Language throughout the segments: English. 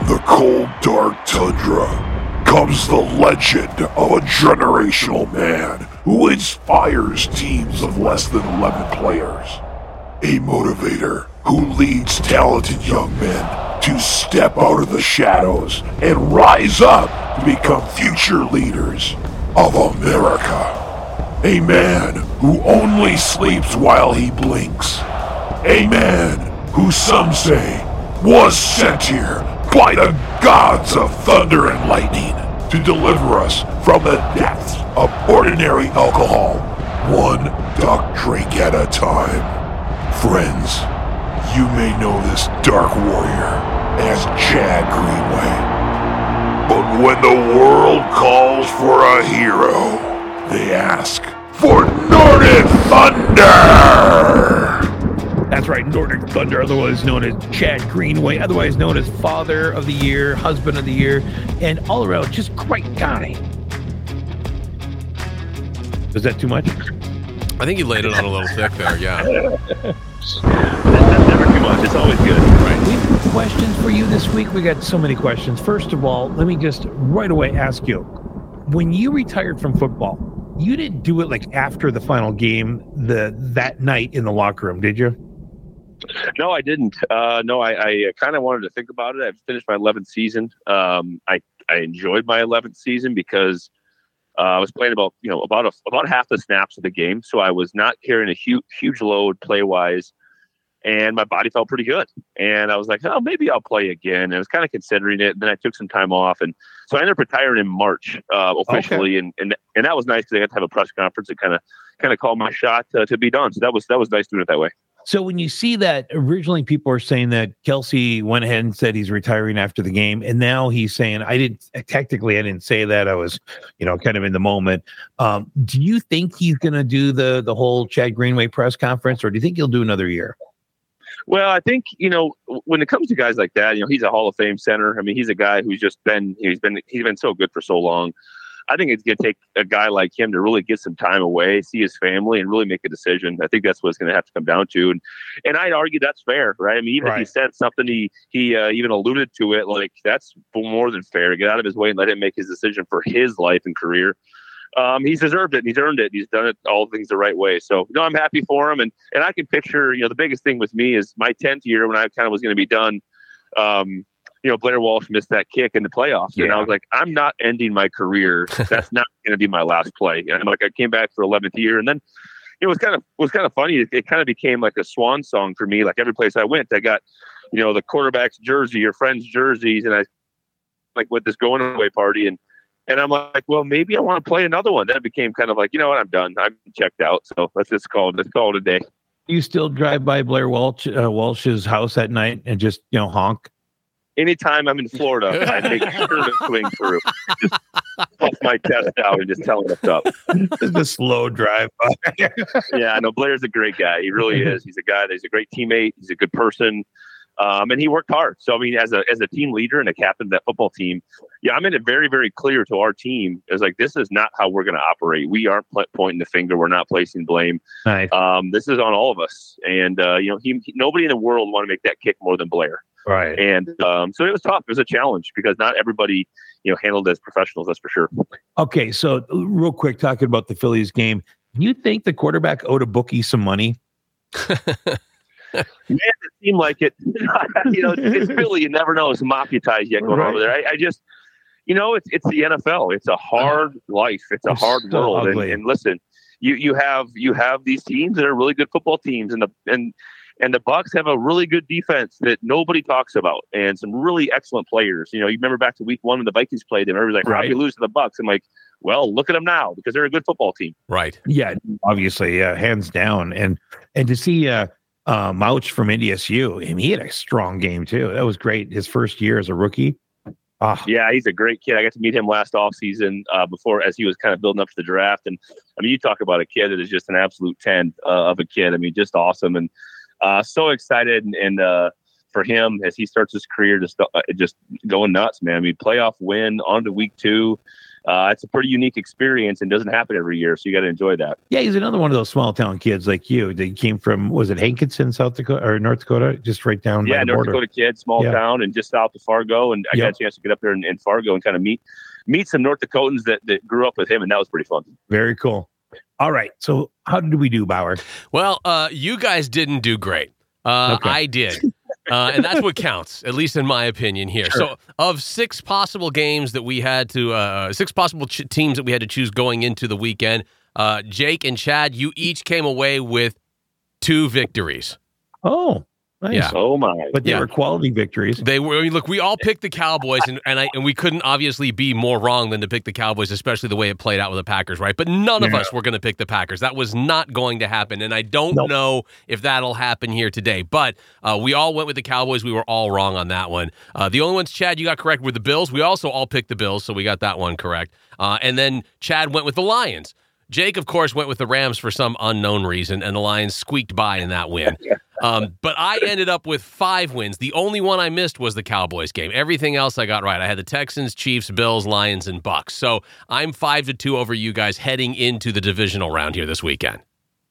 From the cold, dark tundra comes the legend of a generational man who inspires teams of less than 11 players. A motivator who leads talented young men to step out of the shadows and rise up to become future leaders of America. A man who only sleeps while he blinks. A man who some say was sent here by the gods of thunder and lightning to deliver us from the depths of ordinary alcohol, one duck drink at a time. Friends, you may know this dark warrior as Chad Greenway. But when the world calls for a hero, they ask for Nordic Thunder! That's right, Nordic Thunder, otherwise known as Chad Greenway, otherwise known as Father of the Year, Husband of the Year, and all around just great guy. Was that too much? I think you laid it on a little thick there. Yeah. That's never too much. It's always good. Right. We have questions for you this week. We got so many questions. First of all, let me just right away ask you when you retired from football, you didn't do it like after the final game the that night in the locker room, did you? No, I didn't. Uh, no, I, I kind of wanted to think about it. I finished my 11th season. Um, I, I enjoyed my 11th season because uh, I was playing about you know about a, about half the snaps of the game, so I was not carrying a huge huge load play wise, and my body felt pretty good. And I was like, oh, maybe I'll play again. And I was kind of considering it. And then I took some time off, and so I ended up retiring in March uh, officially, and, and and that was nice because I got to have a press conference and kind of kind of call my shot uh, to be done. So that was that was nice doing it that way. So when you see that, originally people are saying that Kelce went ahead and said he's retiring after the game, and now he's saying I didn't. Technically, I didn't say that. I was, you know, kind of in the moment. Um, do you think he's going to do the the whole Chad Greenway press conference, or do you think he'll do another year? Well, I think you know when it comes to guys like that, you know, he's a Hall of Fame center. I mean, he's a guy who's just been he's been he's been so good for so long. I think it's going to take a guy like him to really get some time away, see his family, and really make a decision. I think that's what it's going to have to come down to. And and I'd argue that's fair, right? I mean, even Right. if he said something, he he uh, even alluded to it, like that's more than fair. Get out of his way and let him make his decision for his life and career. Um, he's deserved it. And he's earned it. He's done it all things the right way. So no, I'm happy for him. And and I can picture, you know, the biggest thing with me is my tenth year when I kind of was going to be done. Um, you know, Blair Walsh missed that kick in the playoffs, and I was like, I'm not ending my career. That's not going to be my last play. And like, I came back for 11th year, and then it was kind of was kind of funny. It, it kind of became like a swan song for me. Like every place I went, I got you know the quarterback's jersey, your friend's jerseys, and I like with this going away party and. And I'm like, well, maybe I want to play another one. Then it became kind of like, you know what, I'm done. I'm checked out. So let's just call it. Let's call it a day. You still drive by Blair Walsh uh, Walsh's house at night and just you know honk? Anytime I'm in Florida, I make sure to swing through. Just puff my chest out and just tell him what's up. Just a slow drive by. yeah, I know Blair's a great guy. He really is. He's a guy that's a great teammate. He's a good person. Um, and he worked hard. So I mean, as a as a team leader and a captain of that football team, yeah, I made it very very clear to our team. It's like this is not how we're going to operate. We aren't pl- pointing the finger. We're not placing blame. nice. Um, this is on all of us. And uh, you know, he, he- nobody in the world want to make that kick more than Blair. Right. And um, so it was tough. It was a challenge because not everybody you know handled as professionals. That's for sure. Okay, so real quick, talking about the Phillies game, you think the quarterback owed a bookie some money? Man, it seemed like it. you know, it's Philly. You never know. It's mafia ties yet going Right. over there. I, I just, you know, it's it's the NFL. It's a hard life. It's a It's hard world. And, and listen, you you have you have these teams that are really good football teams, and the and and the Bucks have a really good defense that nobody talks about, and some really excellent players. You know, you remember back to Week One when the Vikings played them. Everybody's like, "How do you Right. lose to the Bucks?" I'm like, "Well, look at them now because they're a good football team." Right. Yeah, obviously, yeah, hands down. And and to see uh, uh Mauch from NDSU, I mean, he had a strong game too. That was great. His first year as a rookie. Ah, Yeah, he's a great kid. I got to meet him last offseason uh, before as he was kind of building up to the draft. And I mean, you talk about a kid that is just an absolute 10 uh, of a kid. I mean, just awesome. And uh, so excited and, and uh, for him as he starts his career, just uh, just going nuts, man. I mean, playoff win on to week two. uh, it's a pretty unique experience and doesn't happen every year. So you got to enjoy that. Yeah, he's another one of those small town kids like you. They came from was it Hankinson, South Dakota or North Dakota, just right down. by Yeah, the North border. Dakota kid, small Yeah. town, and just south of Fargo. And I got a chance to get up there in, in Fargo and kind of meet meet some North Dakotans that, that grew up with him, and that was pretty fun. Very cool. All right, so how did we do, Bauer? Well, uh, you guys didn't do great. Uh, Okay. I did. Uh, and that's what counts, at least in my opinion here. Sure. So, of six possible games that we had to, uh, six possible ch- teams that we had to choose going into the weekend, uh, Jake and Chad, you each came away with two victories. Oh, nice. Yeah. Oh my! But they Yeah. were quality victories. They were I mean, look. We all picked the Cowboys, and and, I, and we couldn't obviously be more wrong than to pick the Cowboys, especially the way it played out with the Packers, right? But none of Yeah. us were going to pick the Packers. That was not going to happen, and I don't Nope. know if that'll happen here today. But uh, we all went with the Cowboys. We were all wrong on that one. Uh, the only ones, Chad, you got correct were the Bills. We also all picked the Bills, so we got that one correct. Uh, and then Chad went with the Lions. Jake, of course, went with the Rams for some unknown reason, and the Lions squeaked by in that win. Um, but I ended up with five wins. The only one I missed was the Cowboys game. Everything else I got right. I had the Texans, Chiefs, Bills, Lions, and Bucks. So I'm five to two over you guys heading into the divisional round here this weekend.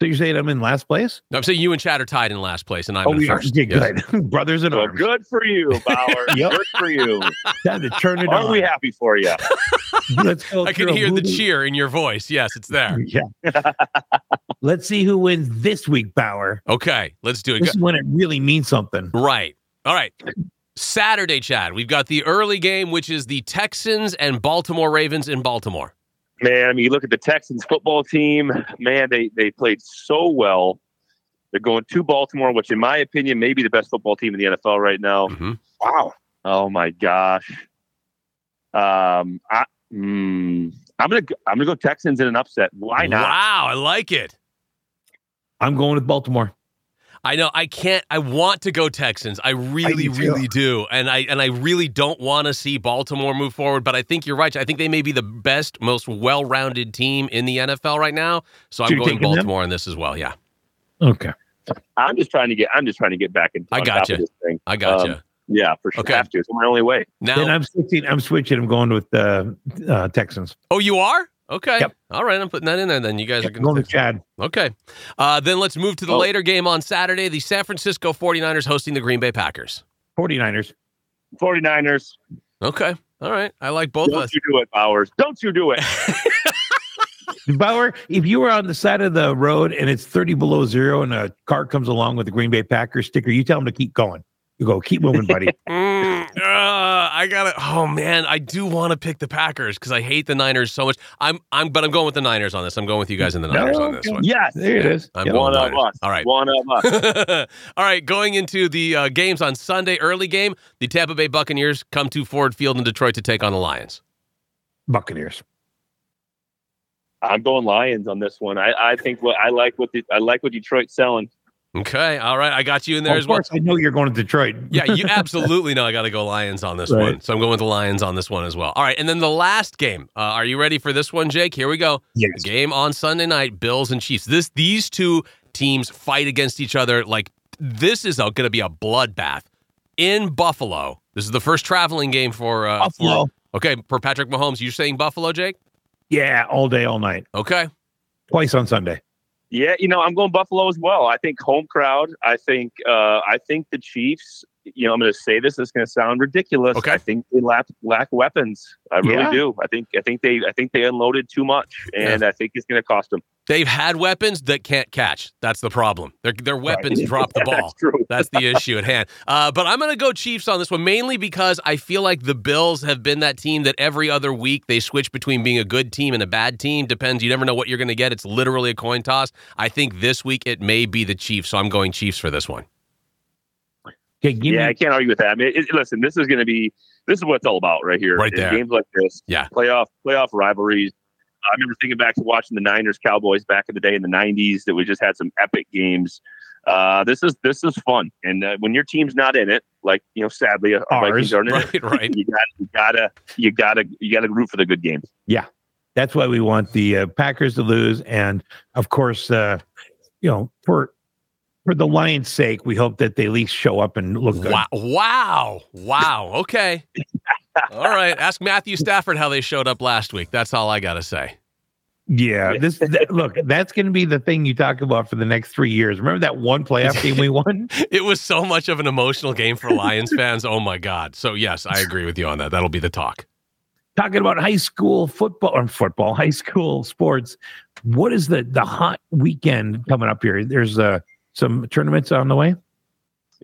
So you're saying I'm in last place? I'm saying you and Chad are tied in last place, and I'm oh, in we are. first. Yeah, Yes. good. Brothers in Well, arms. good for you, Bauer. Yep. Good for you. Time to turn it Aren't on. we happy for you? Let's go I can hear the cheer in your voice. Yes, it's there. Yeah. Let's see who wins this week, Bauer. Okay, let's do it. This is when it really means something. Right. All right. Saturday, Chad. We've got the early game, which is the Texans and Baltimore Ravens in Baltimore. Man, I mean, you look at the Texans football team. Man, they they played so well. They're going to Baltimore, which, in my opinion, may be the best football team in the NFL right now. hmm Wow. Oh my gosh. Um, I, mm, I'm gonna go- I'm gonna go Texans in an upset. Why not? Wow, I like it. I'm going with Baltimore. I know I can't. I want to go Texans. I really, do really do, and I and I really don't want to see Baltimore move forward. But I think you're right. I think they may be the best, most well-rounded team in the NFL right now. So I'm going taking them? Baltimore on this as well. Yeah, Okay. I'm just trying to get I'm just trying to get back in. I on gotcha. top of this thing. I got Um, you. Yeah, for sure. Okay. Have to. It's my only way. Then Now, I'm switching. I'm switching. I'm going with the uh, Texans. oh, you are okay. Yep. All right, I'm putting that in there. Then you guys are I'm going going to with Chad. Okay. Uh, then let's move to the Oh. later game on Saturday. The San Francisco 49ers hosting the Green Bay Packers. 49ers. 49ers. Okay. All right. I like both of Don't us. you do it, Bowers. Don't you do it. Bauer, if you were on the side of the road and it's 30 below zero and a car comes along with a Green Bay Packers sticker, you tell them to keep going. You go, keep moving, buddy. Mm, uh, I gotta. Oh man, I do want to pick the Packers because I hate the Niners so much. I'm, I'm, but I'm going with the Niners on this. I'm going with you guys in the Niners on this one. yes. there it is. I'm Yep. going One of Niners. us. All right. One of us. All right, going into the uh, games on Sunday, early game, the Tampa Bay Buccaneers come to Ford Field in Detroit to take on the Lions. Buccaneers. I'm going Lions on this one. I, I think what I like what the, I like what Detroit's selling. Okay, all right, I got you in there of as well. course, I know you're going to Detroit. Yeah, you absolutely know I got to go Lions on this Right. one. So I'm going with the Lions on this one as well. All right, and then the last game. Uh, are you ready for this one, Jake? Here we go. Yes. Game on Sunday night, Bills and Chiefs. This these two teams fight against each other like this is going to be a bloodbath in Buffalo. This is the first traveling game for uh, Buffalo. For, okay, for Patrick Mahomes. You're saying Buffalo, Jake? Yeah, all day, all night. Okay. Twice on Sunday. Yeah, you know, I'm going Buffalo as well. I think home crowd. I think uh, I think the Chiefs. You know, I'm going to say this. It's going to sound ridiculous. Okay. I think they lack lack weapons. I really Yeah. do. I think I think they I think they unloaded too much, and I think it's going to cost them. They've had weapons that can't catch. That's the problem. Their their weapons drop the ball. That's true. That's the issue at hand. Uh, but I'm going to go Chiefs on this one, mainly because I feel like the Bills have been that team that every other week they switch between being a good team and a bad team. Depends. You never know what you're going to get. It's literally a coin toss. I think this week it may be the Chiefs, so I'm going Chiefs for this one. Okay, give Yeah, I can't argue with that. I mean, it, listen, this is going to be this is what it's all about right here. Right there. Games like this, Yeah. playoff playoff rivalries. I remember thinking back to watching the Niners Cowboys back in the day in the '90s. That we just had some epic games. Uh, this is this is fun, and uh, when your team's not in it, like you know, sadly, our Ours. Vikings aren't in Right, right. You got you gotta you gotta you gotta root for the good games. Yeah, that's why we want the uh, Packers to lose, and of course, uh, you know, for for the Lions' sake, we hope that they at least show up and look good. Wow! Wow! Wow! Okay. All right. Ask Matthew Stafford how they showed up last week. That's all I got to say. Yeah, this look, that's going to be the thing you talk about for the next three years. Remember that one playoff game we won? It was so much of an emotional game for Lions fans. Oh my God. So yes, I agree with you on that. That'll be the talk. Talking about high school football or football, high school sports. What is the the hot weekend coming up here? There's uh, some tournaments on the way.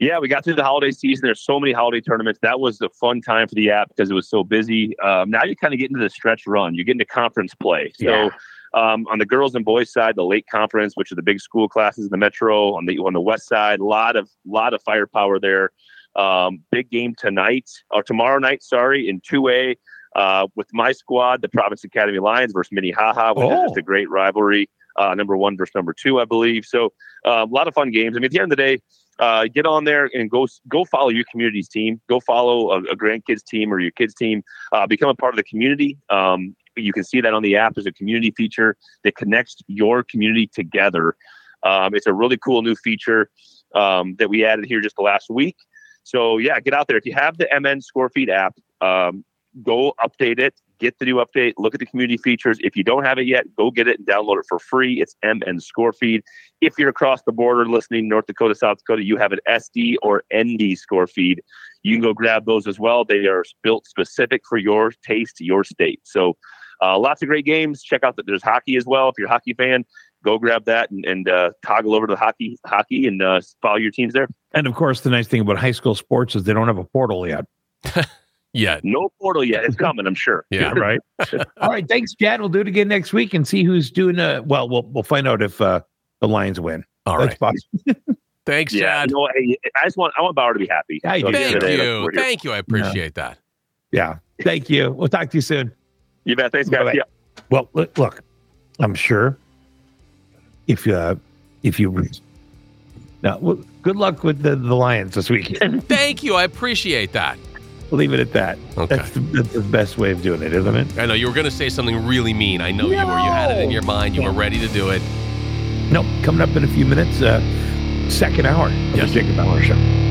Yeah, we got through the holiday season. There's so many holiday tournaments. That was a fun time for the app because it was so busy. Um, now you kind of get into the stretch run. You get into conference play. So Yeah. um, on the girls and boys side, the Lake conference, which are the big school classes in the metro, on the on the west side, a lot of lot of firepower there. Um, big game tonight or tomorrow night, sorry, in two A. Uh, with my squad, the Providence Academy Lions versus Minnehaha, which Oh. is just a great rivalry. Uh, number one versus number two, I believe. So uh, a lot of fun games. I mean, at the end of the day, uh, get on there and go go follow your community's team. Go follow a, a grandkids team or your kids team. Uh, become a part of the community. Um, you can see that on the app. as a community feature that connects your community together. Um, it's a really cool new feature um, that we added here just the last week. So yeah, get out there. If you have the MN Scorefeed app, um, go update it. Get the new update. Look at the community features. If you don't have it yet, go get it and download it for free. It's MN Scorefeed. If you're across the border listening, North Dakota, South Dakota, you have an SD or ND Scorefeed. You can go grab those as well. They are built specific for your taste, your state. So uh, lots of great games. Check out that there's hockey as well. If you're a hockey fan, go grab that and, and uh, toggle over to hockey hockey and uh, follow your teams there. And of course, the nice thing about high school sports is they don't have a portal yet. Yeah. No portal yet. It's coming, I'm sure. Yeah. right. All right. Thanks, Chad. We'll do it again next week and see who's doing. Uh, well, we'll we'll find out if uh, the Lions win. All That's right. possible. Thanks, Yeah, Chad. you know, I, I just want I want Bauer to be happy. Yeah, So do. at the end Thank of the day, that's you. what we're here. Thank you. I appreciate that. Yeah. Thank you. We'll talk to you soon. You bet. Thanks, guys. Bye-bye. Yeah. Well, look, look I'm sure if uh, if you now, well, good luck with the, the Lions this weekend. Thank you. I appreciate that. Leave it at that. Okay. That's, the, that's the best way of doing it, isn't it? I know you were going to say something really mean. I know you were. You had it in your mind. You were ready to do it. Nope. Coming up in a few minutes, uh, second hour of Yes. the Jacob Bauer Show.